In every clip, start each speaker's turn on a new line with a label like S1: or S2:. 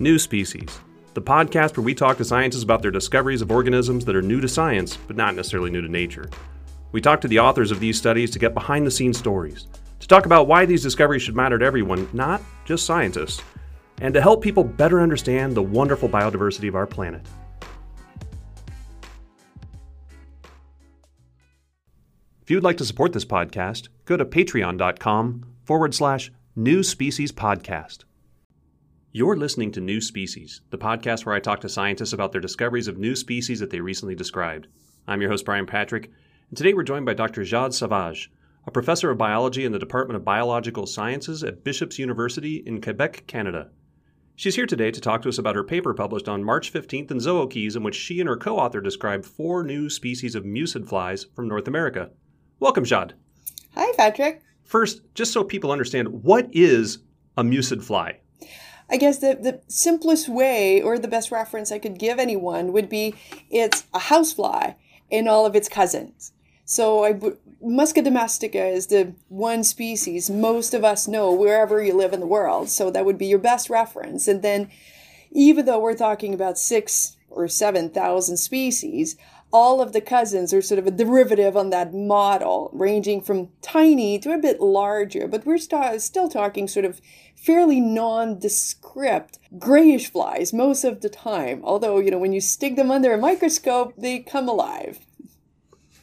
S1: New Species, the podcast where we talk to scientists about their discoveries of organisms that are new to science, but not necessarily new to nature. We talk to the authors of these studies to get behind the scenes stories, to talk about why these discoveries should matter to everyone, not just scientists, and to help people better understand the wonderful biodiversity of our planet. If you'd like to support this podcast, go to patreon.com forward slash new species podcast. You're listening to New Species, the podcast where I talk to scientists about their discoveries of new species that they recently described. I'm your host, Brian Patrick, and today we're joined by Dr. Jade Savage, a professor of biology in the Department of Biological Sciences at Bishop's University in Quebec, Canada. She's here today to talk to us about her paper published on March 15th in Zookeys, in which she and her co author described four new species of muscid flies from North America. Welcome, Jade.
S2: Hi, Patrick.
S1: First, just so people understand, what is a muscid fly?
S2: I guess the, the simplest way or the best reference I could give anyone would be it's a housefly and all of its cousins. So I, Musca domestica is the one species most of us know wherever you live in the world. So that would be your best reference. And then even though we're talking about six or 7,000 species, all of the cousins are sort of a derivative on that model, ranging from tiny to a bit larger, but we're st- still talking sort of fairly nondescript grayish flies most of the time. Although, you know, when you stick them under a microscope, they come alive.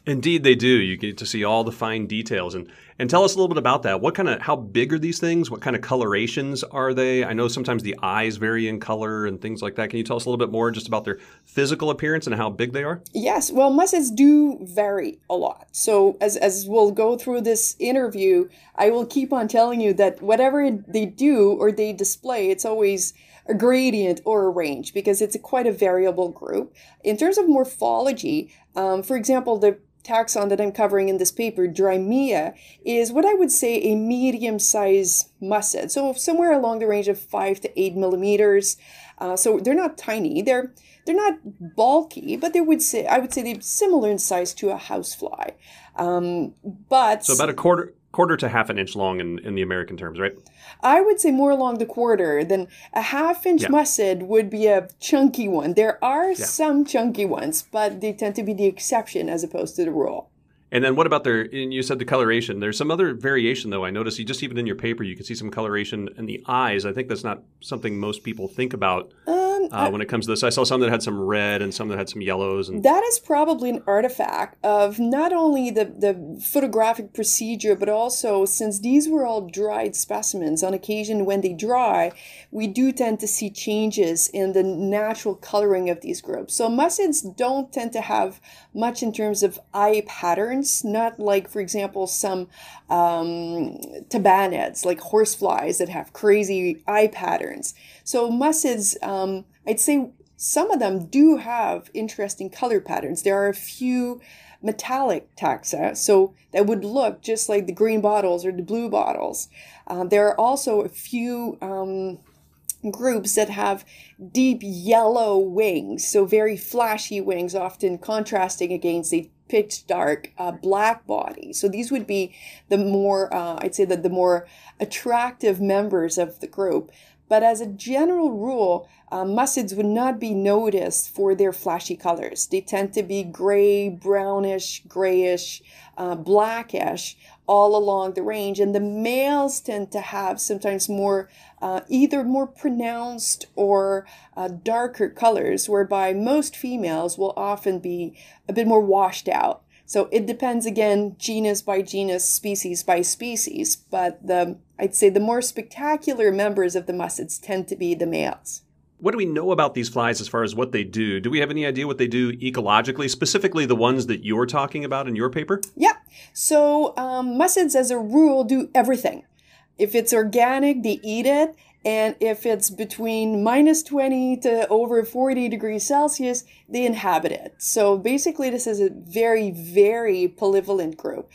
S1: Indeed, they do. You get to see all the fine details. And and tell us a little bit about that. What kind of how big are these things? What kind of colorations are they? I know sometimes the eyes vary in color and things like that. Can you tell us a little bit more just about their physical appearance and how big they are?
S2: Yes. Well, muscids do vary a lot. So as as we'll go through this interview, I will keep on telling you that whatever they do or they display, it's always a gradient or a range because it's a quite a variable group. In terms of morphology, um, for example, the taxon that I'm covering in this paper, Drymeia, is what I would say a medium size muscid. So somewhere along the range of five to eight millimeters. Uh, so they're not tiny. They're they're not bulky, but they would say I would say they're similar in size to a housefly. Um, but
S1: so about a quarter quarter to half an inch long in, in the American terms, right?
S2: I would say more along the quarter than a half inch yeah. muscid would be a chunky one. There are yeah. some chunky ones, but they tend to be the exception as opposed to the rule.
S1: And then what about their? You said the coloration. There's some other variation though. I noticed you just even in your paper you can see some coloration in the eyes. I think that's not something most people think about.
S2: Uh, Um,
S1: uh, when it comes to this. I saw some that had some red and some that had some yellows. And
S2: that is probably an artifact of not only the, the photographic procedure, but also since these were all dried specimens, on occasion when they dry, we do tend to see changes in the natural coloring of these groups. So muscids don't tend to have much in terms of eye patterns, not like, for example, some um, tabanids, like horseflies that have crazy eye patterns. So muscids, um, I'd say some of them do have interesting color patterns. There are a few metallic taxa, so that would look just like the green bottles or the blue bottles. Uh, there are also a few um, groups that have deep yellow wings, so very flashy wings, often contrasting against a pitch dark uh, black body. So these would be the more, uh, I'd say that the more attractive members of the group. But as a general rule, uh, would not be noticed for their flashy colors. They tend to be gray, brownish, grayish, uh, blackish all along the range. And the males tend to have sometimes more, uh, either more pronounced or uh, darker colors, whereby most females will often be a bit more washed out. So it depends again, genus by genus, species by species, but the I'd say the more spectacular members of the muscids tend to be the males.
S1: What do we know about these flies as far as what they do? Do we have any idea what they do ecologically, specifically the ones that you're talking about in your paper?
S2: Yeah. So um, muscids, as a rule, do everything. If it's organic, they eat it. And if it's between minus 20 to over 40 degrees Celsius, they inhabit it. So basically, this is a very, very polyvalent group.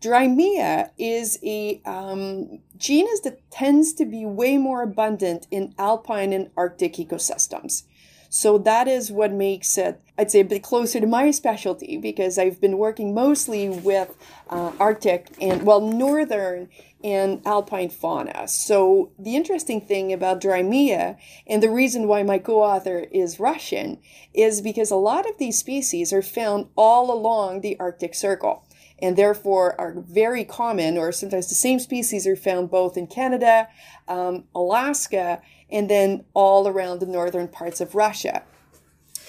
S2: Drymeia is a um, genus that tends to be way more abundant in alpine and Arctic ecosystems. So that is what makes it, I'd say, a bit closer to my specialty because I've been working mostly with uh, Arctic and, well, northern and alpine fauna. So, the interesting thing about Drymeia, and the reason why my co author is Russian, is because a lot of these species are found all along the Arctic Circle and therefore are very common, or sometimes the same species are found both in Canada, um, Alaska, and then all around the northern parts of Russia.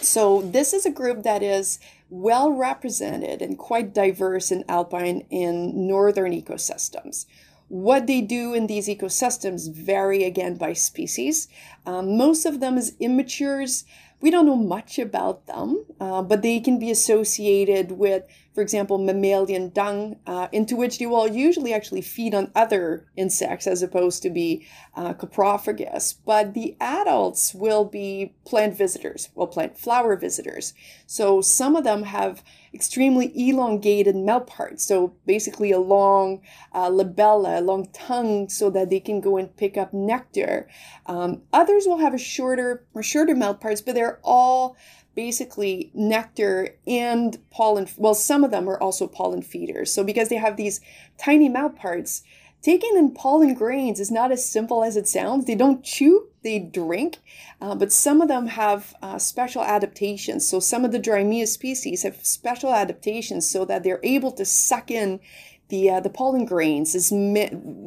S2: So, this is a group that is well represented and quite diverse in alpine and northern ecosystems. What they do in these ecosystems vary again by species. Um, most of them is immatures. We don't know much about them, uh, but they can be associated with for example, mammalian dung, uh, into which they will usually actually feed on other insects as opposed to be uh, coprophagous. But the adults will be plant visitors, well, plant flower visitors. So some of them have extremely elongated mouth parts. So basically a long uh, labella, a long tongue so that they can go and pick up nectar. Um, others will have a shorter or shorter mouth parts, but they're all basically nectar and pollen. Well, some of them are also pollen feeders. So because they have these tiny mouth parts, taking in pollen grains is not as simple as it sounds. They don't chew, they drink, uh, but some of them have uh, special adaptations. So some of the Drimea species have special adaptations so that they're able to suck in the uh, the pollen grains is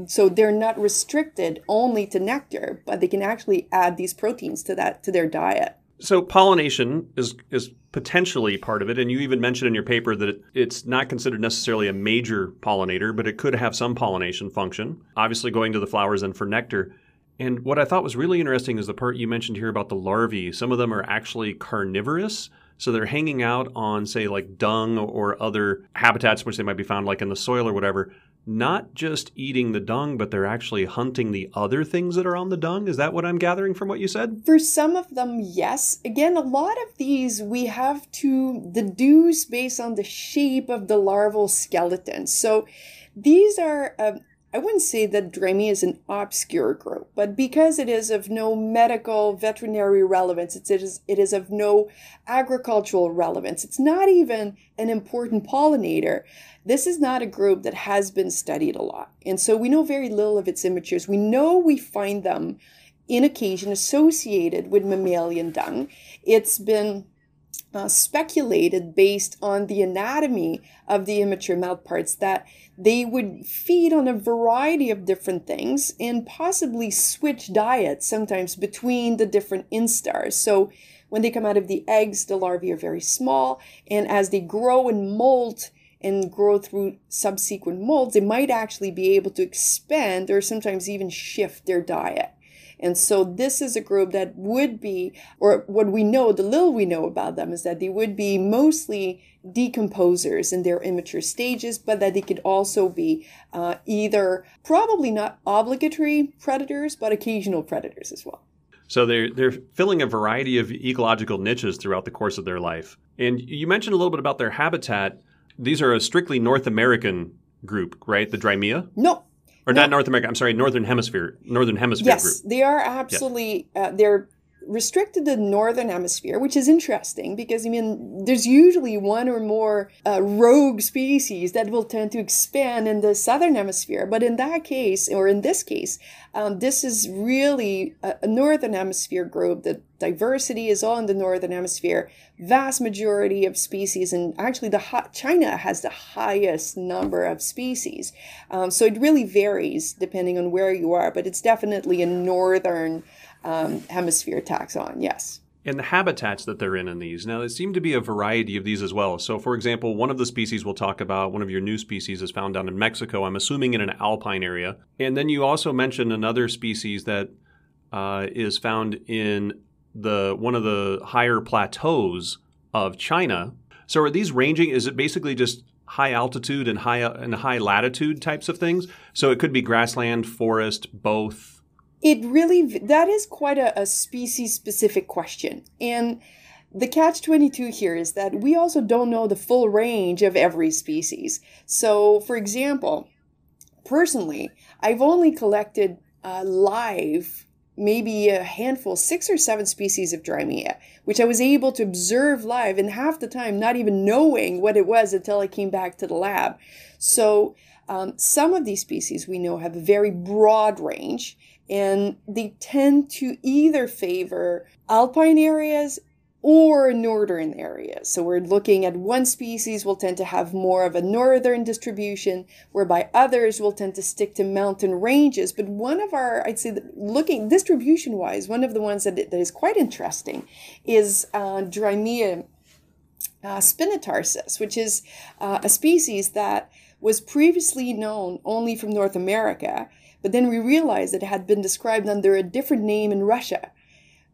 S2: so they're not restricted only to nectar, but they can actually add these proteins to that to their diet.
S1: So pollination is is potentially part of it, and you even mentioned in your paper that it, it's not considered necessarily a major pollinator, but it could have some pollination function. Obviously, going to the flowers and for nectar. And what I thought was really interesting is the part you mentioned here about the larvae. Some of them are actually carnivorous. So they're hanging out on, say, like dung or other habitats which they might be found, like in the soil or whatever not just eating the dung, but they're actually hunting the other things that are on the dung. Is that what I'm gathering from what you said?
S2: For some of them, yes. Again, a lot of these we have to deduce based on the shape of the larval skeleton. So these are uh, I wouldn't say that Drymeia is an obscure group, but because it is of no medical veterinary relevance, it is, it is of no agricultural relevance, it's not even an important pollinator, this is not a group that has been studied a lot. And so we know very little of its immatures. We know we find them in occasion associated with mammalian dung. It's been uh, speculated based on the anatomy of the immature mouthparts that they would feed on a variety of different things and possibly switch diets sometimes between the different instars. So when they come out of the eggs, the larvae are very small, and as they grow and molt and grow through subsequent molds, they might actually be able to expand or sometimes even shift their diet. And so this is a group that would be, or what we know, the little we know about them is that they would be mostly decomposers in their immature stages, but that they could also be uh, either probably not obligatory predators, but occasional predators as well.
S1: So they're they're filling a variety of ecological niches throughout the course of their life. And you mentioned a little bit about their habitat. These are a strictly North American group, right? The Drymeia?
S2: No,
S1: or not North America. I'm sorry, Northern Hemisphere. Northern Hemisphere
S2: yes,
S1: group.
S2: they are absolutely. Uh, they're restricted to the northern hemisphere, which is interesting because I mean, there's usually one or more uh, rogue species that will tend to expand in the southern hemisphere. But in that case, or in this case, um, this is really a, a northern hemisphere group. The diversity is all in the northern hemisphere. Vast majority of species, and actually, the China has the highest number of species. Um, so it really varies depending on where you are, but it's definitely a northern um, hemisphere taxon, yes.
S1: And the habitats that they're in in these. Now, there seem to be a variety of these as well. So, for example, one of the species we'll talk about, one of your new species, is found down in Mexico. I'm assuming in an alpine area. And then you also mentioned another species that uh, is found in the one of the higher plateaus of China. So, are these ranging? Is it basically just high altitude and high and high latitude types of things? So, it could be grassland, forest, both
S2: it really that is quite a, a species specific question. And the catch 22 here is that we also don't know the full range of every species. So for example personally i've only collected uh, live maybe a handful six or seven species of Drymeia which i was able to observe live and half the time not even knowing what it was until i came back to the lab. So um, some of these species we know have a very broad range and they tend to either favor alpine areas or northern areas. So we're looking at one species will tend to have more of a northern distribution, whereby others will tend to stick to mountain ranges. But one of our, I'd say, looking distribution wise, one of the ones that, that is quite interesting is uh, Drymeia uh, which is uh, a species that was previously known only from North America, but then we realized it had been described under a different name in Russia.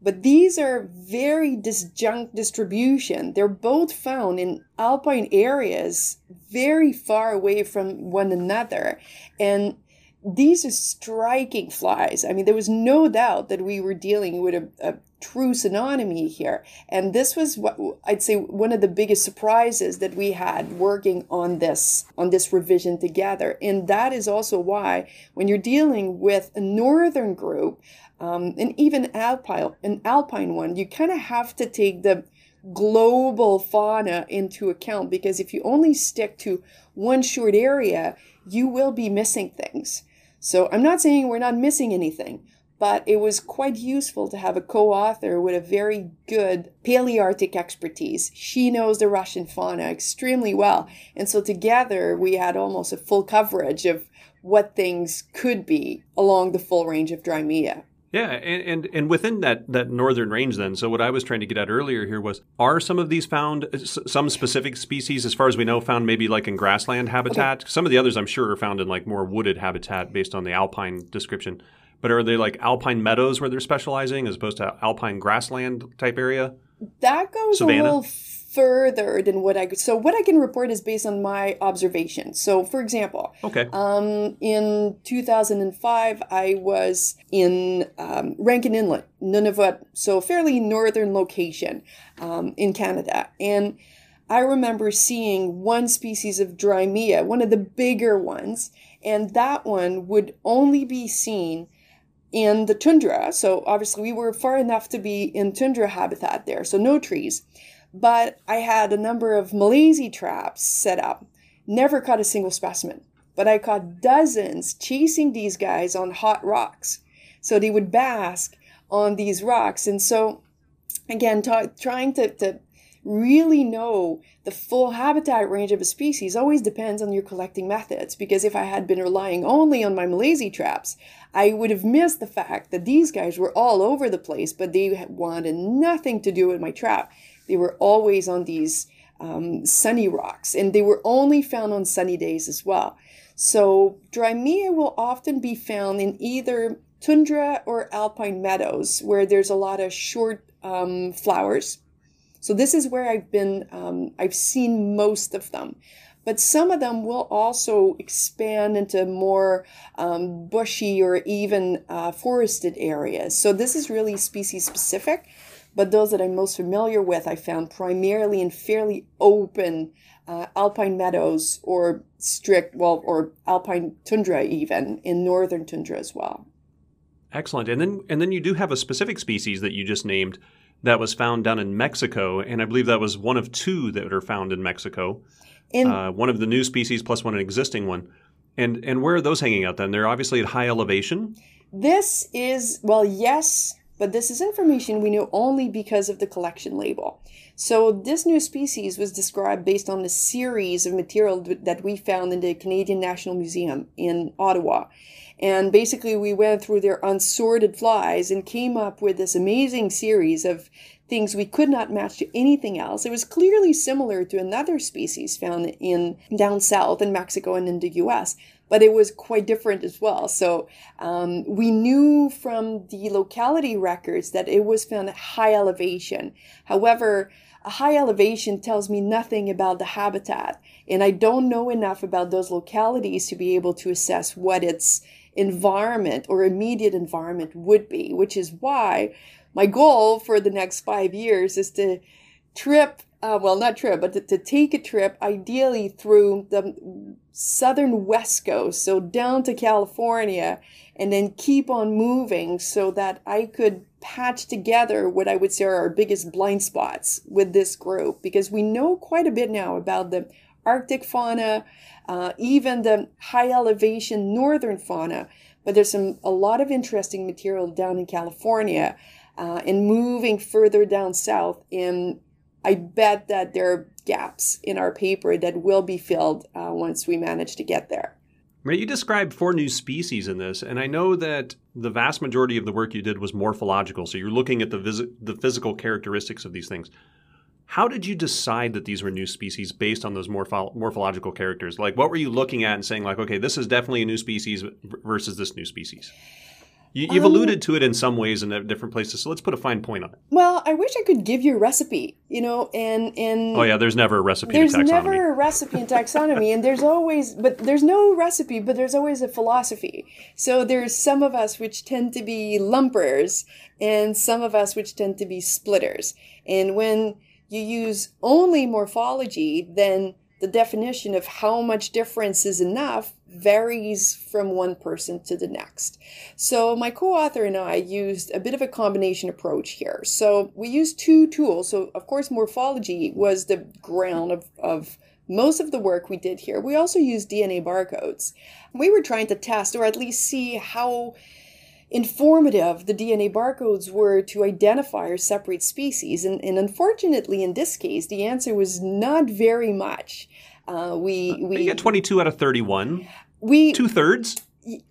S2: But these are very disjunct distribution. They're both found in alpine areas very far away from one another. And these are striking flies. I mean, there was no doubt that we were dealing with a, a true synonymy here. And this was what I'd say one of the biggest surprises that we had working on this on this revision together. And that is also why when you're dealing with a northern group, um, and even alpine, an alpine one, you kind of have to take the global fauna into account because if you only stick to one short area, you will be missing things. So I'm not saying we're not missing anything, but it was quite useful to have a co-author with a very good Palearctic expertise. She knows the Russian fauna extremely well. And so together we had almost a full coverage of what things could be along the full range of Drymeia.
S1: Yeah, and, and and within that that northern range, then. So what I was trying to get at earlier here was: are some of these found uh, some specific species, as far as we know, found maybe like in grassland habitat? Okay. Some of the others, I'm sure, are found in like more wooded habitat based on the alpine description. But are they like alpine meadows where they're specializing, as opposed to alpine grassland type area?
S2: That goes Savannah? a little further than what I so what I can report is based on my observation. So, for example,
S1: okay,
S2: um, in 2005, I was in um, Rankin Inlet, Nunavut, so fairly northern location um, in Canada, and I remember seeing one species of Drymeia, one of the bigger ones, and that one would only be seen in the tundra. So obviously, we were far enough to be in tundra habitat there, so no trees. But I had a number of Malaise traps set up. Never caught a single specimen, but I caught dozens chasing these guys on hot rocks. So they would bask on these rocks. And so, again, t- trying to, to really know the full habitat range of a species always depends on your collecting methods because if I had been relying only on my Malaise traps, I would have missed the fact that these guys were all over the place, but they wanted nothing to do with my trap. They were always on these um, sunny rocks, and they were only found on sunny days as well. So Drymeia will often be found in either tundra or alpine meadows where there's a lot of short um, flowers. So this is where I've been, um, I've seen most of them. But some of them will also expand into more um, bushy or even uh, forested areas. So this is really species specific but those that I'm most familiar with, I found primarily in fairly open uh, alpine meadows or strict, well, or alpine tundra even in northern tundra as well.
S1: Excellent. And then and then you do have a specific species that you just named that was found down in Mexico, and I believe that was one of two that are found in Mexico. Uh, one of the new species plus one an existing one. And and where are those hanging out then? They're obviously at high elevation.
S2: This is well, yes, but this is information we know only because of the collection label. So this new species was described based on a series of material that we found in the Canadian National Museum in Ottawa. And basically we went through their unsorted flies and came up with this amazing series of things we could not match to anything else. It was clearly similar to another species found in down south in Mexico and in the US, but it was quite different as well. So um, we knew from the locality records that it was found at high elevation. However, a high elevation tells me nothing about the habitat, and I don't know enough about those localities to be able to assess what its environment or immediate environment would be, which is why my goal for the next five years is to trip uh, well, not trip, but to, to, take a trip, ideally through the southern west coast, so down to California, and then keep on moving so that I could patch together what I would say are our biggest blind spots with this group, because we know quite a bit now about the Arctic fauna, uh, even the high elevation northern fauna. But there's some a lot of interesting material down in California, uh, and moving further down south. And I bet that there are gaps in our paper that will be filled uh, once we manage to get there.
S1: Right, you described four new species in this, and I know that the vast majority of the work you did was morphological. So you're looking at the vis- the physical characteristics of these things. How did you decide that these were new species based on those morpho- morphological characters? Like, what were you looking at and saying, like, okay, this is definitely a new species versus this new species? You, have um, alluded to it in some ways in different places, so let's put a fine point on it.
S2: Well, I wish I could give you a recipe, you know, and and
S1: oh yeah, there's never a recipe.
S2: There's never a recipe in taxonomy, and there's always, but there's no recipe, but there's always a philosophy. So there's some of us which tend to be lumpers, and some of us which tend to be splitters. And when you use only morphology, then the definition of how much difference is enough varies from one person to the next. So my co-author and I used a bit of a combination approach here. So we used two tools. So of course morphology was the ground of, of most of the work we did here. We also used DNA barcodes. We were trying to test or at least see how informative the DNA barcodes were to identify or separate species. And, and unfortunately, in this case, the answer was not very much. Uh, we uh, we
S1: got 22 out of 31. We two thirds.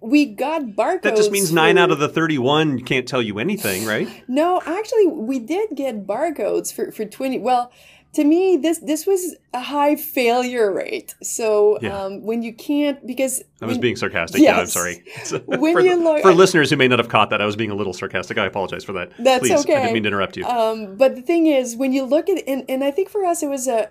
S2: We got barcodes.
S1: That just means nine for, out of the 31 can't tell you anything, right?
S2: no, actually, we did get barcodes for, for 20. Well, to me this this was a high failure rate so yeah. um, when you can't because
S1: i was when, being sarcastic yes. yeah i'm sorry when for, you for listeners who may not have caught that i was being a little sarcastic i apologize for that
S2: that's
S1: Please,
S2: okay
S1: i didn't mean to interrupt you
S2: um, but the thing is when you look at and, and i think for us it was a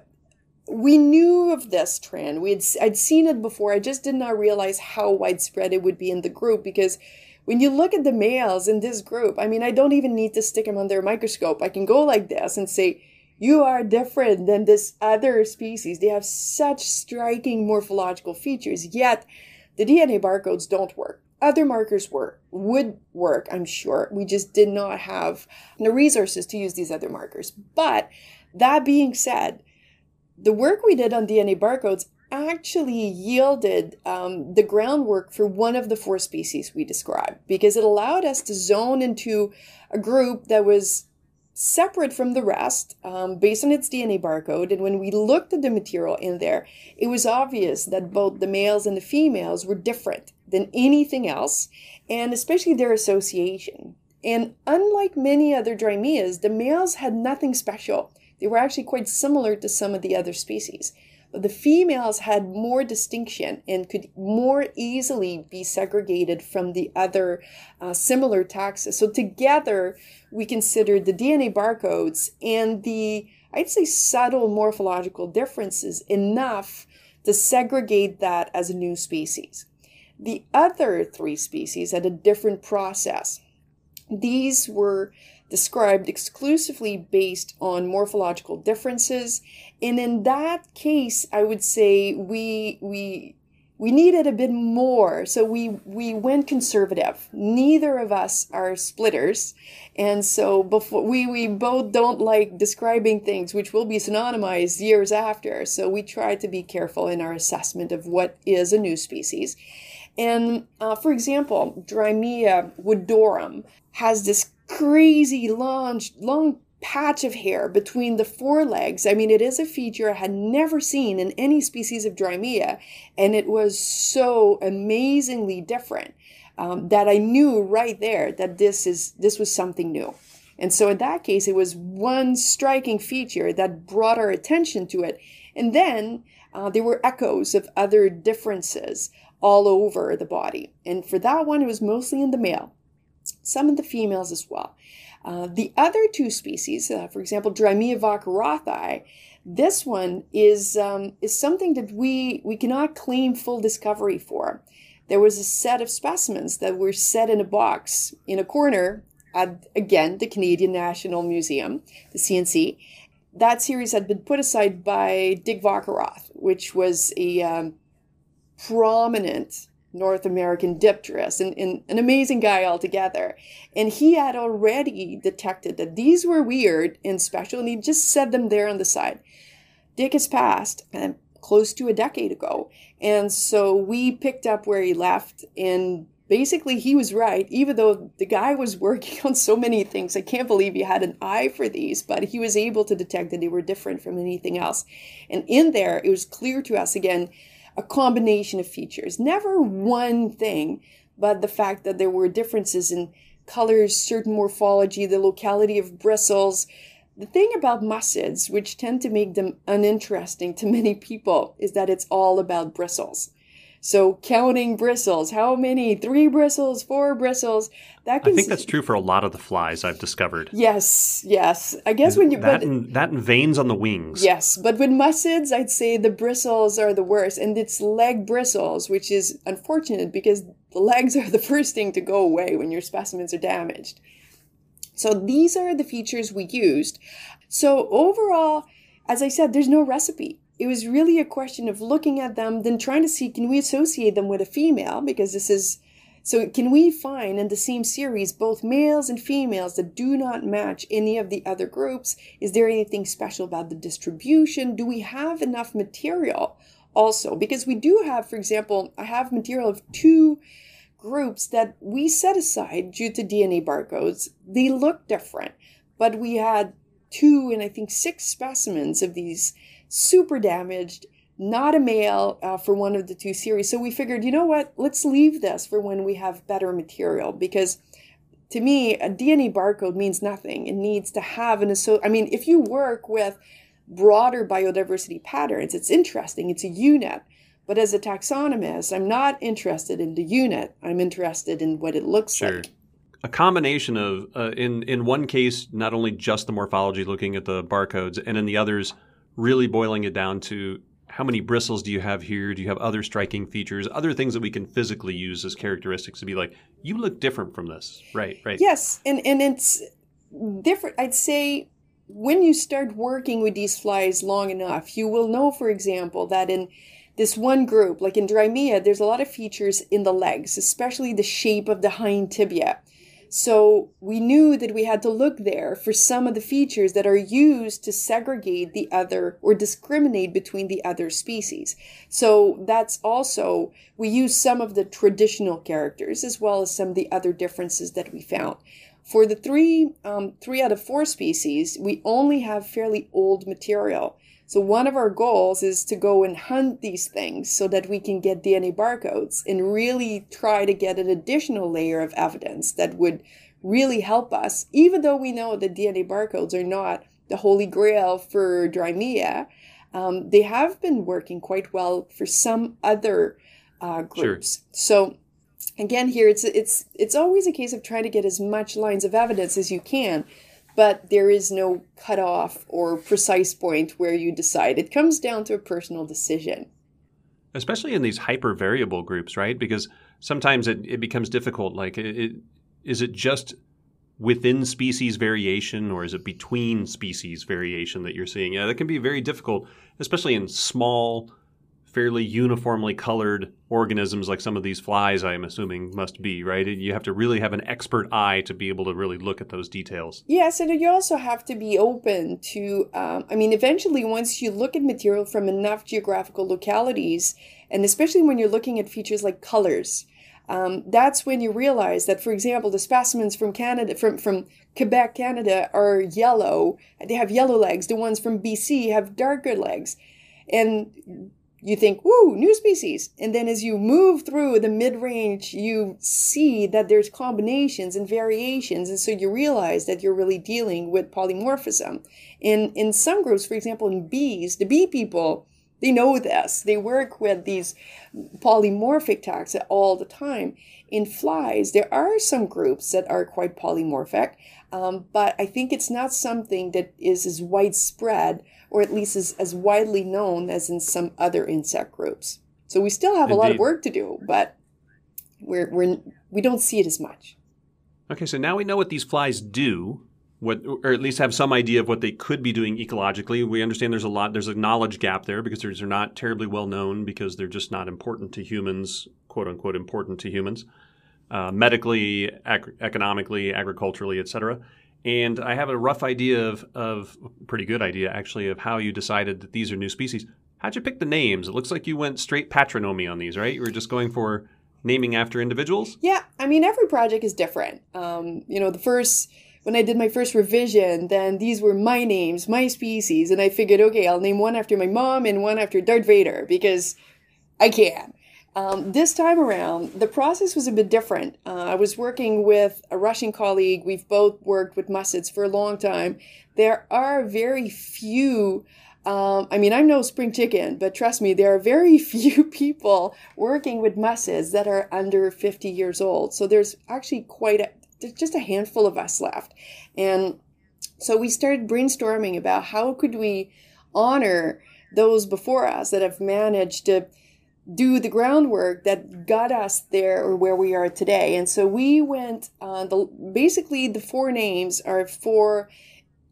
S2: we knew of this trend we had i'd seen it before i just did not realize how widespread it would be in the group because when you look at the males in this group i mean i don't even need to stick them under a microscope i can go like this and say you are different than this other species. They have such striking morphological features, yet the DNA barcodes don't work. Other markers work, would work, I'm sure. We just did not have the resources to use these other markers. But that being said, the work we did on DNA barcodes actually yielded um, the groundwork for one of the four species we described because it allowed us to zone into a group that was separate from the rest um, based on its DNA barcode. And when we looked at the material in there, it was obvious that both the males and the females were different than anything else, and especially their association. And unlike many other Drymeias, the males had nothing special. They were actually quite similar to some of the other species. But the females had more distinction and could more easily be segregated from the other uh, similar taxa. So together, we considered the DNA barcodes and the, I'd say, subtle morphological differences enough to segregate that as a new species. The other three species had a different process. These were described exclusively based on morphological differences. And in that case, I would say we, we, we needed a bit more. So we, we went conservative. Neither of us are splitters. And so before we, we both don't like describing things which will be synonymized years after. So we try to be careful in our assessment of what is a new species. And uh, for example, Drymeia woodorum has this crazy long, long patch of hair between the forelegs. I mean, it is a feature I had never seen in any species of Drymeia, and it was so amazingly different um, that I knew right there that this is this was something new. And so in that case, it was one striking feature that brought our attention to it. And then uh, there were echoes of other differences all over the body. And for that one, it was mostly in the male some of the females as well. Uh, the other two species, uh, for example, Drymeia vockerothi, this one is um, is something that we we cannot claim full discovery for. There was a set of specimens that were set in a box in a corner at again the Canadian National Museum, the CNC. That series had been put aside by Dick Vockeroth, which was a um, prominent North American dipterist and, and, an amazing guy altogether. And he had already detected that these were weird and special, and he just said them there on the side. Dick has passed, and close to a decade ago. And so we picked up where he left and basically he was right even though the guy was working on so many things i can't believe he had an eye for these but he was able to detect that they were different from anything else and in there it was clear to us again a combination of features. Never one thing but the fact that there were differences in colors certain morphology the locality of bristles. The thing about muscids which tend to make them uninteresting to many people is that it's all about bristles so counting bristles, how many? Three bristles, four bristles.
S1: That can I think that's true for a lot of the flies I've discovered.
S2: Yes, yes. I guess when you
S1: that but, and, that and veins on the wings.
S2: Yes, but with muscids, I'd say the bristles are the worst, and it's leg bristles, which is unfortunate because the legs are the first thing to go away when your specimens are damaged. So these are the features we used. So overall, as I said, there's no recipe it was really a question of looking at them, then trying to see can we associate them with a female because this is so can we find in the same series both males and females that do not match any of the other groups? Is there anything special about the distribution? Do we have enough material also? Because we do have, for example, I have material of two groups that we set aside due to DNA barcodes. They look different, but we had two and I think six specimens of these super damaged, not a male uh, for one of the two series. So we figured, you know what, let's leave this for when we have better material because to me, a DNA barcode means nothing. It needs to have an so. I mean, if you work with broader biodiversity patterns, it's interesting. It's a unit. But as a taxonomist, I'm not interested in the unit. I'm interested in what it looks sure. like.
S1: A combination of, uh, in in one case, not only just the morphology, looking at the barcodes, and in the others, really boiling it down to how many bristles do you have here? Do you have other striking features, other things that we can physically use as characteristics to be like, you look different from this. Right, right.
S2: Yes, and, and it's different. I'd say when you start working with these flies long enough, you will know, for example, that in this one group, like in Drymeia, there's a lot of features in the legs, especially the shape of the hind tibia. So we knew that we had to look there for some of the features that are used to segregate the other or discriminate between the other species. So that's also, we use some of the traditional characters as well as some of the other differences that we found. For the three, um, three out of four species, we only have fairly old material. So one of our goals is to go and hunt these things so that we can get DNA barcodes and really try to get an additional layer of evidence that would really help us, even though we know that DNA barcodes are not the holy grail for Drymeia. Um, they have been working quite well for some other uh, groups. Sure. So again, here it's it's it's always a case of trying to get as much lines of evidence as you can but there is no cutoff or precise point where you decide. It comes down to a personal decision.
S1: Especially in these hyper variable groups, right? Because sometimes it, it becomes difficult. Like, it, it, is it just within species variation or is it between species variation that you're seeing? Yeah, that can be very difficult, especially in small fairly uniformly colored organisms like some of these flies, I'm assuming, must be, right? You have to really have an expert eye to be able to really look at those details.
S2: Yes, and you also have to be open to, um, I mean, eventually, once you look at material from enough geographical localities, and especially when you're looking at features like colors, um, that's when you realize that, for example, the specimens from Canada, from, from Quebec, Canada, are yellow. They have yellow legs. The ones from BC have darker legs. And you think, woo, new species. And then as you move through the mid range, you see that there's combinations and variations. And so you realize that you're really dealing with polymorphism. In, in some groups, for example, in bees, the bee people, they know this. They work with these polymorphic taxa all the time. In flies, there are some groups that are quite polymorphic, um, but I think it's not something that is as widespread or at least as, as widely known as in some other insect groups. So we still have Indeed. a lot of work to do, but we're, we're, we don't see it as much.
S1: Okay, so now we know what these flies do, what, or at least have some idea of what they could be doing ecologically. We understand there's a lot, there's a knowledge gap there because they're not terribly well known because they're just not important to humans, quote unquote, important to humans, uh, medically, ag- economically, agriculturally, et cetera. And I have a rough idea of, of pretty good idea actually of how you decided that these are new species. How'd you pick the names? It looks like you went straight patronymy on these, right? You were just going for naming after individuals?
S2: Yeah, I mean, every project is different. Um, you know, the first, when I did my first revision, then these were my names, my species, and I figured, okay, I'll name one after my mom and one after Darth Vader because I can. Um, this time around, the process was a bit different. Uh, I was working with a Russian colleague. We've both worked with muscids for a long time. There are very few um, I mean, I'm no spring chicken, but trust me, there are very few people working with muscids that are under 50 years old. So there's actually quite a, there's just a handful of us left. And so we started brainstorming about how could we honor those before us that have managed to do the groundwork that got us there or where we are today. And so we went, uh, the, basically the four names are for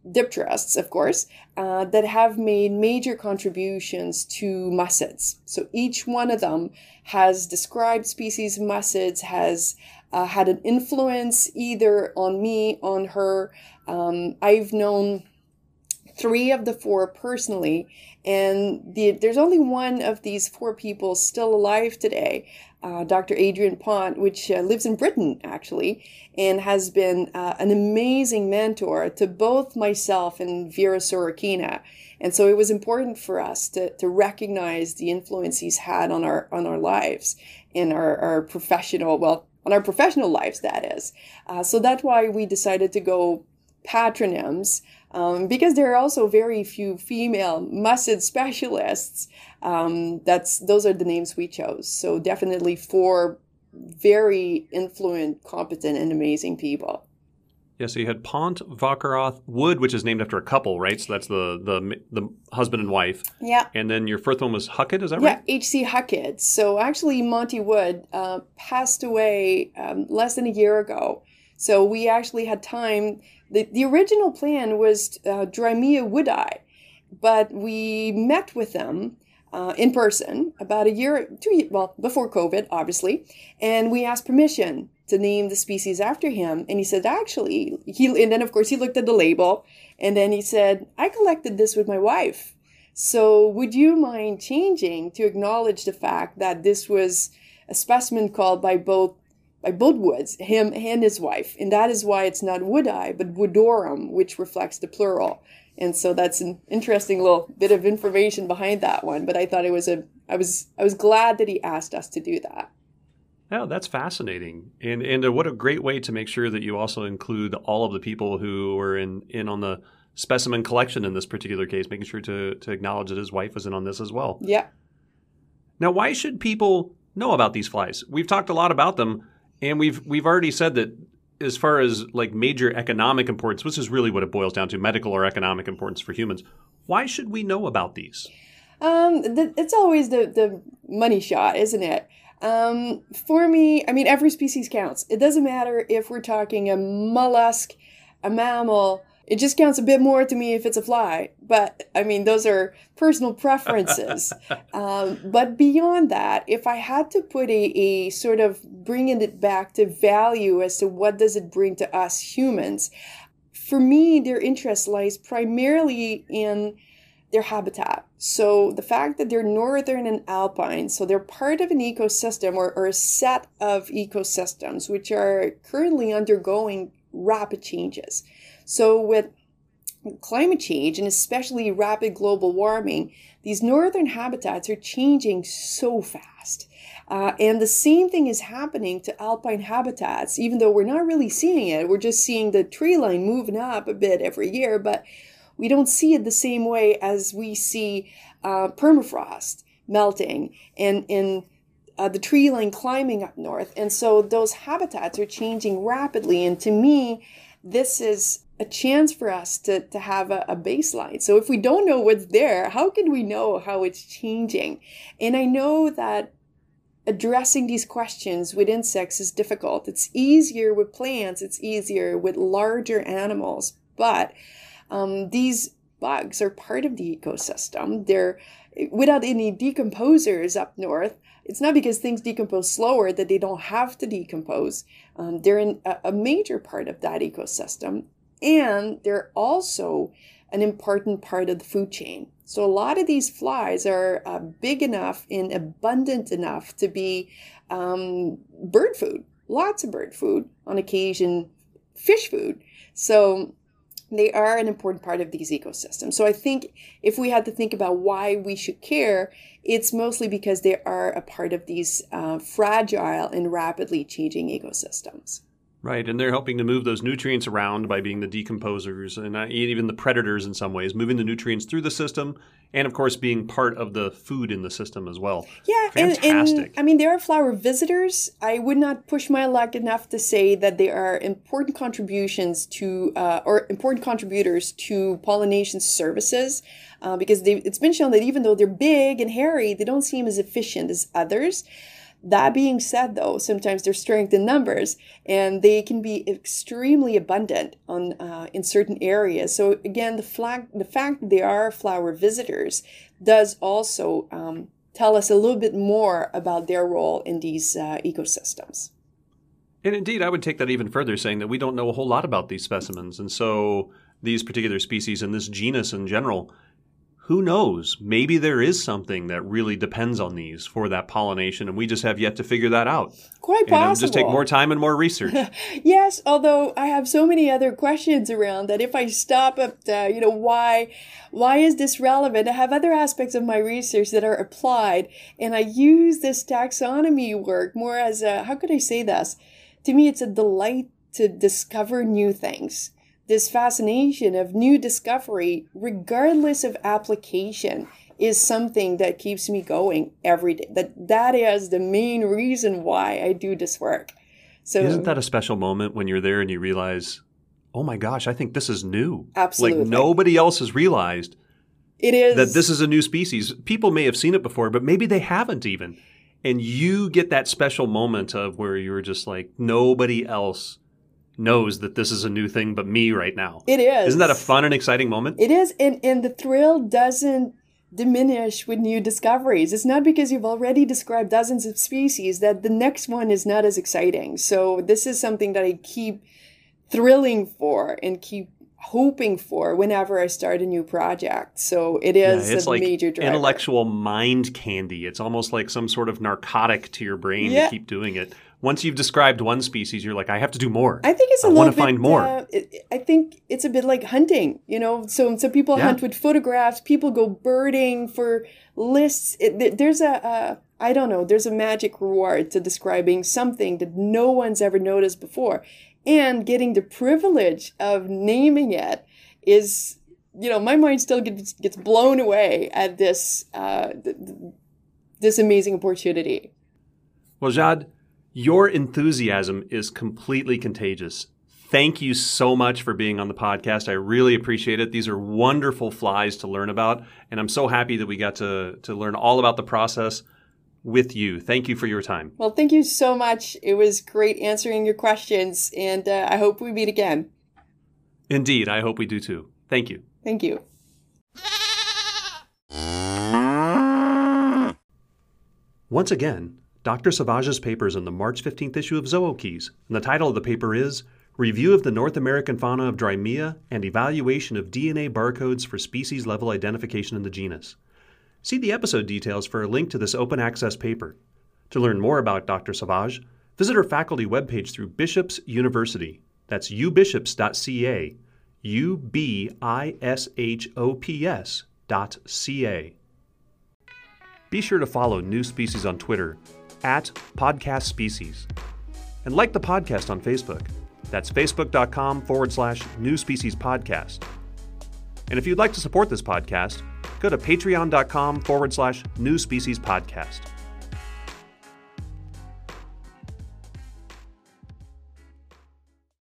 S2: dipterists, of course, uh, that have made major contributions to muscids. So each one of them has described species of muscids, has uh, had an influence either on me, on her. Um, I've known three of the four personally, and the, there's only one of these four people still alive today, uh, Dr. Adrian Pont, which uh, lives in Britain actually, and has been uh, an amazing mentor to both myself and Vera Sorokina. And so it was important for us to, to recognize the influence he's had on our on our lives and our, our professional well on our professional lives that is. Uh, so that's why we decided to go patronyms um, because there are also very few female muscid specialists. Um, that's those are the names we chose. So definitely four very influent, competent, and amazing people.
S1: Yeah, so you had Pont, Vockeroth, Wood, which is named after a couple, right? So that's the the the husband and wife.
S2: Yeah.
S1: And then your first one was Huckett, is that
S2: yeah,
S1: right?
S2: Yeah, H.C. Huckett. So actually, Monty Wood uh, passed away um, less than a year ago. So we actually had time. The, the original plan was uh, woodi, but we met with them uh, in person about a year, two well, before COVID, obviously, and we asked permission to name the species after him. And he said, actually, he, and then of course he looked at the label, and then he said, I collected this with my wife. So would you mind changing to acknowledge the fact that this was a specimen called by both by both woods, him and his wife, and that is why it's not woodi, but woodorum, which reflects the plural. And so that's an interesting little bit of information behind that one. But I thought it was a, I was, I was glad that he asked us to do that.
S1: Yeah, that's fascinating, and and uh, what a great way to make sure that you also include all of the people who were in in on the specimen collection in this particular case, making sure to to acknowledge that his wife was in on this as well.
S2: Yeah.
S1: Now, why should people know about these flies? We've talked a lot about them, and we've we've already said that as far as like major economic importance, which is really what it boils down to, medical or economic importance for humans. Why should we know about these?
S2: Um, the, it's always the the money shot, isn't it? Um, for me, I mean, every species counts. It doesn't matter if we're talking a mollusk, a mammal, it just counts a bit more to me if it's a fly. But I mean, those are personal preferences. um, but beyond that, if I had to put a, a sort of bringing it back to value as to what does it bring to us humans, for me, their interest lies primarily in their habitat. So the fact that they're northern and alpine, so they're part of an ecosystem or, or a set of ecosystems which are currently undergoing rapid changes. So, with climate change and especially rapid global warming, these northern habitats are changing so fast. Uh, and the same thing is happening to alpine habitats, even though we're not really seeing it. We're just seeing the tree line moving up a bit every year, but we don't see it the same way as we see uh, permafrost melting and, and uh, the tree line climbing up north. And so those habitats are changing rapidly. And to me, this is a chance for us to, to have a, a, baseline. So if we don't know what's there, how can we know how it's changing? And I know that addressing these questions with insects is difficult. It's easier with plants, it's easier with larger animals, but um, these bugs are part of the ecosystem. They're without any decomposers up north. It's not because things decompose slower that they don't have to decompose. Um, they're in a, a major part of that ecosystem and they're also an important part of the food chain. So a lot of these flies are uh, big enough and abundant enough to be um, bird food, lots of bird food, on occasion fish food. So they are an important part of these ecosystems. So I think if we had to think about why we should care, it's mostly because they are a part of these uh, fragile and rapidly changing ecosystems.
S1: Right, and they're helping to move those nutrients around by being the decomposers and even the predators in some ways, moving the nutrients through the system, and of course being part of the food in the system as well.
S2: Yeah,
S1: fantastic.
S2: And, and, I mean, they are flower visitors. I would not push my luck enough to say that they are important contributions to, uh, or important contributors to pollination services, uh, because it's been shown that even though they're big and hairy, they don't seem as efficient as others. That being said, though, sometimes there's strength in numbers, and they can be extremely abundant on uh, in certain areas. So again, the, flag, the fact that they are flower visitors does also um, tell us a little bit more about their role in these uh, ecosystems.
S1: And indeed, I would take that even further, saying that we don't know a whole lot about these specimens, and so these particular species and this genus in general who knows? Maybe there is something that really depends on these for that pollination, and we just have yet to figure that out.
S2: Quite possible.
S1: And just take more time and more research.
S2: yes, although I have so many other questions around that if I stop at, uh, you know, why, why is this relevant? I have other aspects of my research that are applied, and I use this taxonomy work more as a, how could I say this? To me, it's a delight to discover new things this fascination of new discovery, regardless of application, is something that keeps me going every day. That that is the main reason why I do this work.
S1: So isn't that a special moment when you're there and you realize, oh my gosh, I think this is new.
S2: Absolutely.
S1: Like nobody else has realized
S2: it is
S1: that this is a new species. People may have seen it before, but maybe they haven't even. And you get that special moment of where you're just like, nobody else knows that this is a new thing but me right now.
S2: It is.
S1: Isn't that a fun and exciting moment?
S2: It is. And, and the thrill doesn't diminish with new discoveries. It's not because you've already described dozens of species that the next one is not as exciting. So this is something that I keep thrilling for and keep hoping for whenever I start a new project. So it is
S1: yeah, it's
S2: a
S1: like
S2: major driver.
S1: Intellectual mind candy. It's almost like some sort of narcotic to your brain
S2: yeah.
S1: to keep doing it once you've described one species, you're like, I have to do more.
S2: I think it's a
S1: I
S2: little
S1: bit. find more.
S2: Uh, I think it's a bit like hunting. You know, so so people yeah. hunt with photographs. People go birding for lists. It, there's a a I don't know. There's a magic reward to describing something that no one's ever noticed before, and getting the privilege of naming it is you know my mind still gets gets blown away at this uh, this amazing opportunity.
S1: Well, Jade, your enthusiasm is completely contagious. Thank you so much for being on the podcast. I really appreciate it. These are wonderful flies to learn about, and I'm so happy that we got to, to learn all about the process with you. Thank you for your time.
S2: Well, thank you so much. It was great answering your questions, and uh, I hope we meet again.
S1: Indeed, I hope we do too. Thank you.
S2: Thank you.
S1: Once again, Dr. Savage's paper is in the March 15th issue of Zookeys, and the title of the paper is Review of the North American Fauna of Drymeia and Evaluation of DNA Barcodes for Species Level Identification in the Genus. See the episode details for a link to this open access paper. To learn more about Dr. Sauvage, visit her faculty webpage through Bishops University. That's ubishops.ca, U B I S H O P S dot C A. Be sure to follow New Species on Twitter at Podcast Species. And like the podcast on Facebook. That's facebook.com forward slash New Species Podcast. And if you'd like to support this podcast, go to patreon.com forward slash New Species Podcast.